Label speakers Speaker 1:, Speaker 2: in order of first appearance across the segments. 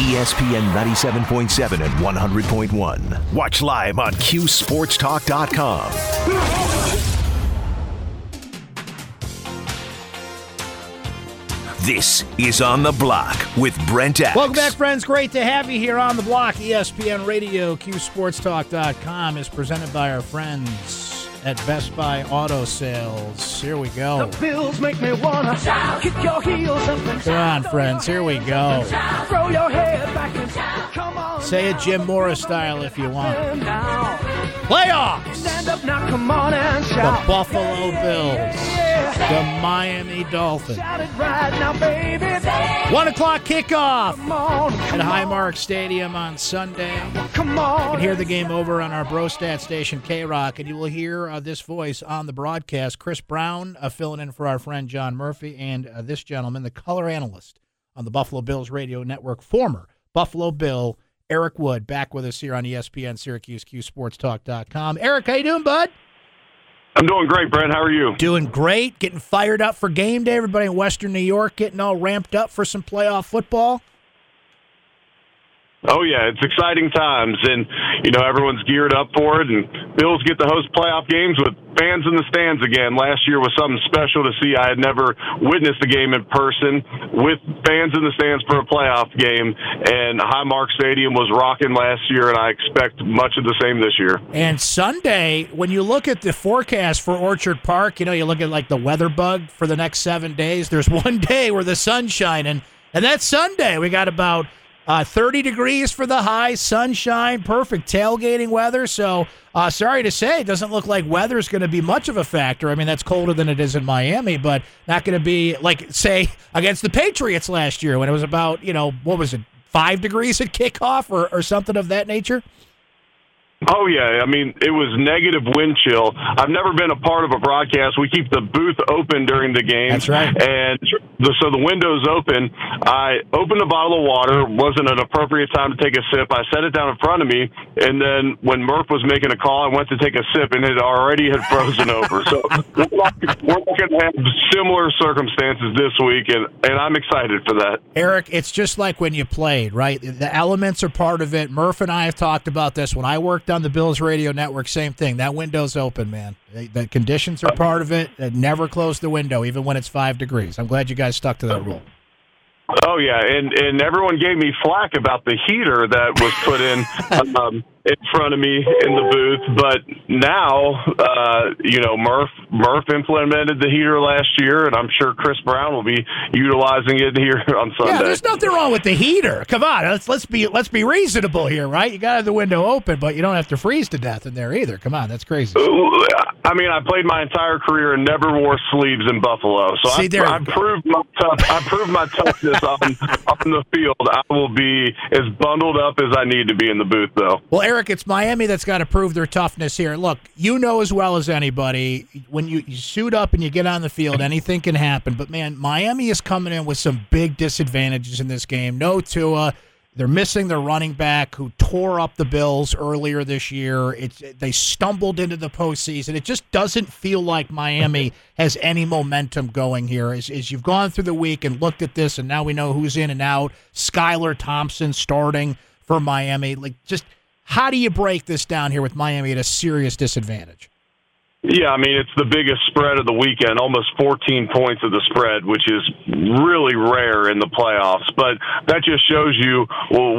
Speaker 1: ESPN 97.7 and 100.1. Watch live on QSportsTalk.com. This is On the Block with Brent Axe.
Speaker 2: Welcome back, friends. Great to have you here on the block. ESPN Radio, QSportsTalk.com is presented by our friends at Best Buy Auto Sales. Here we go.
Speaker 3: The bills make me wanna shout. Kick your heels up and
Speaker 2: Come on, friends. Here we go.
Speaker 3: Throw your head back and shout. Come on.
Speaker 2: Say it Jim Morris style if you want. Playoffs!
Speaker 3: Stand up now, come on and
Speaker 2: The. Buffalo Bills. The Miami Dolphins.
Speaker 3: Right now.
Speaker 2: One o'clock kickoff
Speaker 3: Come on.
Speaker 2: at
Speaker 3: Come.
Speaker 2: Highmark Stadium on Sunday.
Speaker 3: Come on.
Speaker 2: You can hear the game over on our Brostat station, K Rock, and you will hear uh, this voice on the broadcast. Chris Brown uh, filling in for our friend John Murphy, and uh, this gentleman, the color analyst on the Buffalo Bills radio network, former Buffalo Bill, Eric Wood, back with us here on ESPN Syracuse QSportsTalk.com. Eric, how you doing, bud?
Speaker 4: I'm doing great, Brent. How are you?
Speaker 2: Doing great. Getting fired up for game day. Everybody in Western New York getting all ramped up for some playoff football.
Speaker 4: Oh yeah, it's exciting times, and you know everyone's geared up for it. And Bills get to host playoff games with fans in the stands again. Last year was something special to see. I had never witnessed a game in person with fans in the stands for a playoff game, and Highmark Stadium was rocking last year, and I expect much of the same this year.
Speaker 2: And Sunday, when you look at the forecast for Orchard Park, you know, you look at like the weather bug for the next seven days. There's one day where the sun's shining, and that's Sunday. We got about uh, 30 degrees for the high, sunshine, perfect tailgating weather. So, uh, sorry to say, it doesn't look like weather's going to be much of a factor. I mean, that's colder than it is in Miami, but not going to be like, say, against the Patriots last year when it was about, you know, what was it, five degrees at kickoff or, or something of that nature?
Speaker 4: Oh yeah, I mean it was negative wind chill. I've never been a part of a broadcast. We keep the booth open during the game.
Speaker 2: That's right.
Speaker 4: And the, so the window's open. I opened a bottle of water. wasn't an appropriate time to take a sip. I set it down in front of me, and then when Murph was making a call, I went to take a sip, and it already had frozen over. So we're not, we're not going to have similar circumstances this week, and and I'm excited for that.
Speaker 2: Eric, it's just like when you played, right? The elements are part of it. Murph and I have talked about this. When I worked on the Bills radio network, same thing. That window's open, man. The- conditions are part of it. Never close the window, even when it's five degrees. I'm glad you guys stuck to that rule.
Speaker 4: Oh yeah, and and everyone gave me flack about the heater that was put in um, in front of me in the booth. But now, uh, you know, Murph Murph implemented the heater last year, and I'm sure Chris Brown will be utilizing it here on Sunday.
Speaker 2: Yeah, there's nothing wrong with the heater. Come on, let's let's be let's be reasonable here, right? You got to have the window open, but you don't have to freeze to death in there either. Come on, that's crazy.
Speaker 4: I mean, I played my entire career and never wore sleeves in Buffalo, so
Speaker 2: See,
Speaker 4: I, I proved my tough. I proved my toughness on on the field. I will be as bundled up as I need to be in the booth, though.
Speaker 2: Well, Eric, it's Miami that's got to prove their toughness here. Look, you know as well as anybody when you, you suit up and you get on the field, anything can happen. But man, Miami is coming in with some big disadvantages in this game. No Tua. They're missing their running back who tore up the Bills earlier this year. It's they stumbled into the postseason. It just doesn't feel like Miami has any momentum going here. As, as you've gone through the week and looked at this, and now we know who's in and out. Skylar Thompson starting for Miami. Like, just how do you break this down here with Miami at a serious disadvantage?
Speaker 4: Yeah, I mean it's the biggest spread of the weekend, almost 14 points of the spread, which is really rare in the playoffs. But that just shows you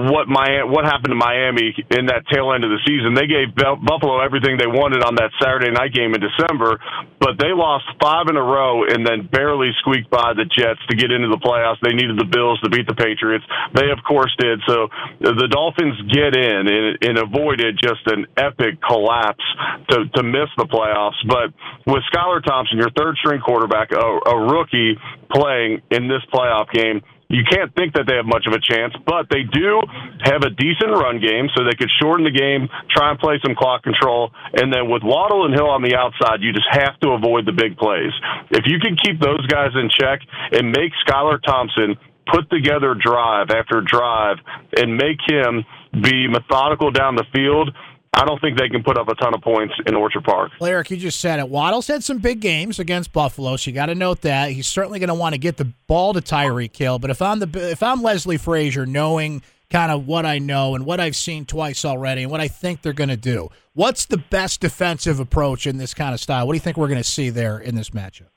Speaker 4: what Miami, what happened to Miami in that tail end of the season. They gave Buffalo everything they wanted on that Saturday night game in December, but they lost five in a row and then barely squeaked by the Jets to get into the playoffs. They needed the Bills to beat the Patriots. They of course did. So the Dolphins get in and, and avoided just an epic collapse to to miss the playoffs. But with Skylar Thompson, your third string quarterback, a, a rookie playing in this playoff game, you can't think that they have much of a chance, but they do have a decent run game, so they could shorten the game, try and play some clock control, and then with Waddle and Hill on the outside, you just have to avoid the big plays. If you can keep those guys in check and make Skylar Thompson put together drive after drive and make him be methodical down the field, I don't think they can put up a ton of points in Orchard Park.
Speaker 2: Well, Eric, you just said it. Waddle's had some big games against Buffalo, so you got to note that he's certainly going to want to get the ball to Tyreek Hill. But if I'm the if I'm Leslie Frazier, knowing kind of what I know and what I've seen twice already and what I think they're going to do. What's the best defensive approach in this kind of style? What do you think we're going to see there in this matchup?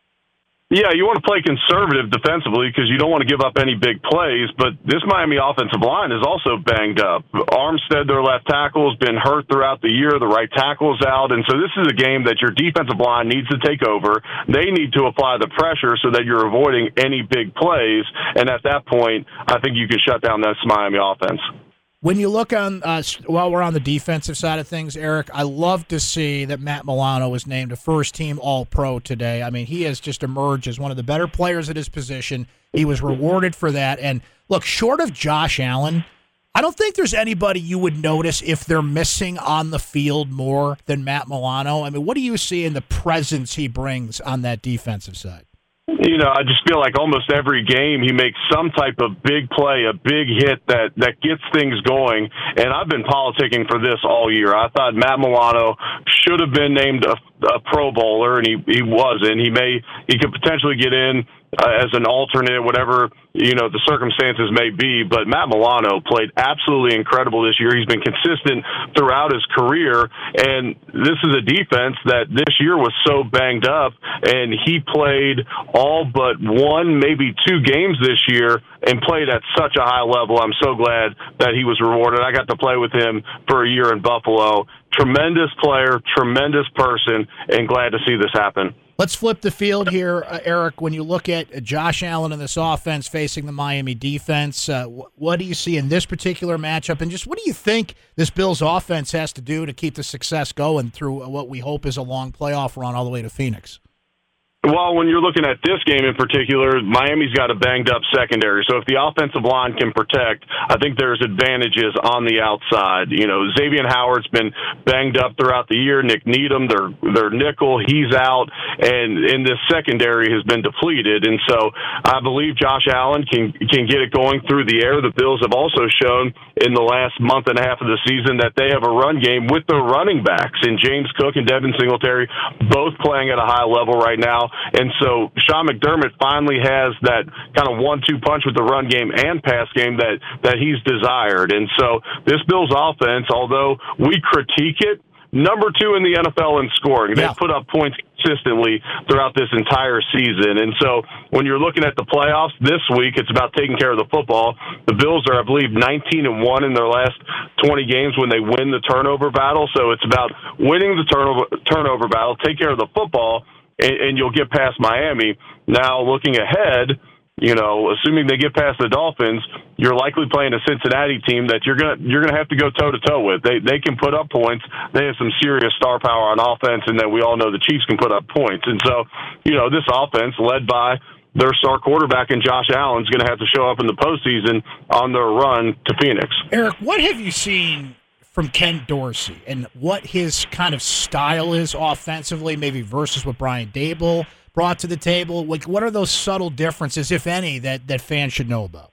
Speaker 4: Yeah, you want to play conservative defensively because you don't want to give up any big plays. But this Miami offensive line is also banged up. Armstead, their left tackle, has been hurt throughout the year. The right tackle's out, and so this is a game that your defensive line needs to take over. They need to apply the pressure so that you're avoiding any big plays. And at that point, I think you can shut down this Miami offense.
Speaker 2: When you look on, uh, while we're on the defensive side of things, Eric, I love to see that Matt Milano was named a first team All Pro today. I mean, he has just emerged as one of the better players at his position. He was rewarded for that. And look, short of Josh Allen, I don't think there's anybody you would notice if they're missing on the field more than Matt Milano. I mean, what do you see in the presence he brings on that defensive side?
Speaker 4: You know, I just feel like almost every game he makes some type of big play, a big hit that that gets things going. And I've been politicking for this all year. I thought Matt Milano should have been named a, a Pro Bowler, and he he wasn't. He may he could potentially get in uh, as an alternate, whatever you know the circumstances may be. But Matt Milano played absolutely incredible this year. He's been consistent throughout his career, and this is a defense that this year was so banged up, and he played all but one, maybe two games this year, and played at such a high level. I'm so glad that he was rewarded. I got to play with him for a year in Buffalo. Tremendous player, tremendous person, and glad to see this happen.
Speaker 2: Let's flip the field here, uh, Eric. When you look at Josh Allen and this offense facing the Miami defense, uh, wh- what do you see in this particular matchup? And just what do you think this Bills offense has to do to keep the success going through what we hope is a long playoff run all the way to Phoenix?
Speaker 4: Well, when you're looking at this game in particular, Miami's got a banged up secondary. So if the offensive line can protect, I think there's advantages on the outside. You know, Xavier Howard's been banged up throughout the year. Nik Needham, their their nickel, he's out, and in this secondary has been depleted. And so I believe Josh Allen can can get it going through the air. The Bills have also shown in the last month and a half of the season that they have a run game with their running backs in James Cook and Devin Singletary, both playing at a high level right now. And so Sean McDermott finally has that kind of one-two punch with the run game and pass game that that he's desired. And so this Bills offense, although we critique it, number two in the NFL in scoring. They've put up points consistently throughout this entire season. And so when you're looking at the playoffs this week, it's about taking care of the football. The Bills are, I believe, 19 and 1 in their last 20 games when they win the turnover battle. So it's about winning the turnover turnover battle, take care of the football, and, and you'll get past Miami. Now, looking ahead, you know, assuming they get past the Dolphins, you're likely playing a Cincinnati team that you're gonna you're gonna have to go toe to toe with. They they can put up points. They have some serious star power on offense, and then we all know the Chiefs can put up points. And so, you know, this offense led by their star quarterback and Josh Allen is going to have to show up in the postseason on their run to Phoenix.
Speaker 2: Eric, what have you seen from Ken Dorsey and what his kind of style is offensively, maybe versus what Brian Daboll brought to the table? Like, what are those subtle differences, if any, that, that fans should know about?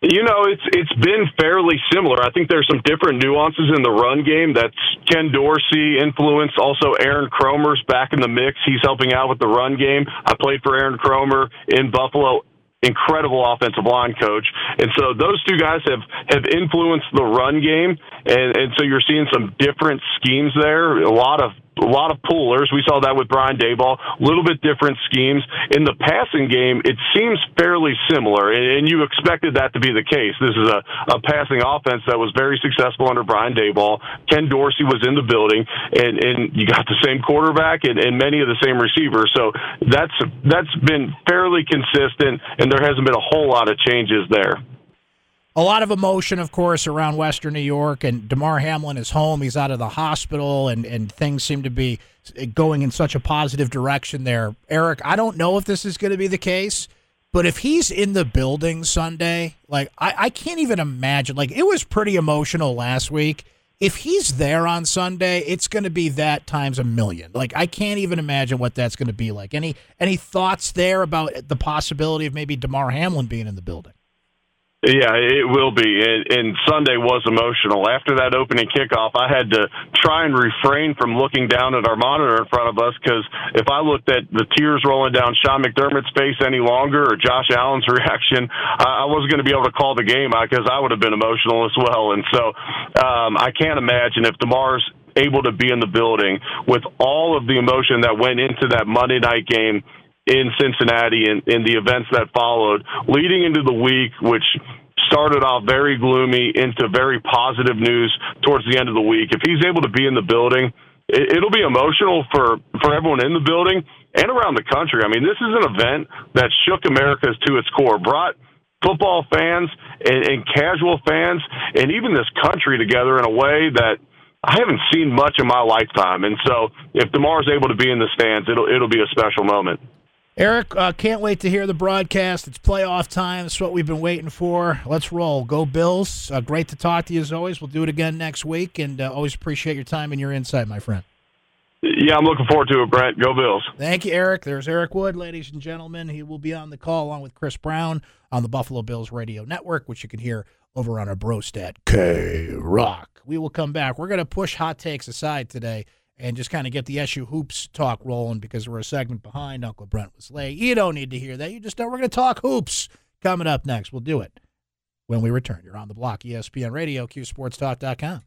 Speaker 4: You know, it's it's been fairly similar. I think there's some different nuances in the run game. That's Ken Dorsey influence. Also, Aaron Kromer's back in the mix. He's helping out with the run game. I played for Aaron Kromer in Buffalo incredible offensive line coach. And so those two guys have, have influenced the run game. And, and so you're seeing some different schemes there. A lot of a lot of pullers. We saw that with Brian Daboll. A little bit different schemes in the passing game. It seems fairly similar, and you expected that to be the case. This is a, a passing offense that was very successful under Brian Daboll. Ken Dorsey was in the building, and and you got the same quarterback and, and many of the same receivers. So that's that's been fairly consistent, and there hasn't been a whole lot of changes there
Speaker 2: a lot of emotion, of course, around Western New York. And Damar Hamlin is home; he's out of the hospital, and and things seem to be going in such a positive direction there. Eric, I don't know if this is going to be the case, but if he's in the building Sunday, like I, I can't even imagine. Like it was pretty emotional last week. If he's there on Sunday, it's going to be that times a million. Like I can't even imagine what that's going to be like. Any any thoughts there about the possibility of maybe Damar Hamlin being in the building?
Speaker 4: Yeah, it will be. And, and Sunday was emotional. After that opening kickoff, I had to try and refrain from looking down at our monitor in front of us because if I looked at the tears rolling down Sean McDermott's face any longer or Josh Allen's reaction, I, I wasn't going to be able to call the game because I would have been emotional as well. And so um, I can't imagine if Damar's able to be in the building with all of the emotion that went into that Monday night game in Cincinnati and in the events that followed, leading into the week, which started off very gloomy into very positive news towards the end of the week. If he's able to be in the building, it, will be emotional for for everyone in the building and around the country. I mean, this is an event that shook America to its core, brought football fans and, and casual fans and even this country together in a way that I haven't seen much in my lifetime. And so, if Damar's able to be in the stands, it'll it'll be a special moment.
Speaker 2: Eric, uh, can't wait to hear the broadcast. It's playoff time. It's what we've been waiting for. Let's roll. Go Bills. Uh, great to talk to you as always. We'll do it again next week, and uh, always appreciate your time and your insight, my friend.
Speaker 4: Yeah, I'm looking forward to it, Brent. Go Bills.
Speaker 2: Thank you, Eric. There's Eric Wood, ladies and gentlemen. He will be on the call along with Chris Brown on the Buffalo Bills Radio Network, which you can hear over on our Brostat K Rock. We will come back. We're going to push hot takes aside today and just kind of get the SU hoops talk rolling because we're a segment behind. Uncle Brent was late. You don't need to hear that. You just know we're going to talk hoops coming up next. We'll do it when we return. You're on the block, ESPN Radio, QSportsTalk.com.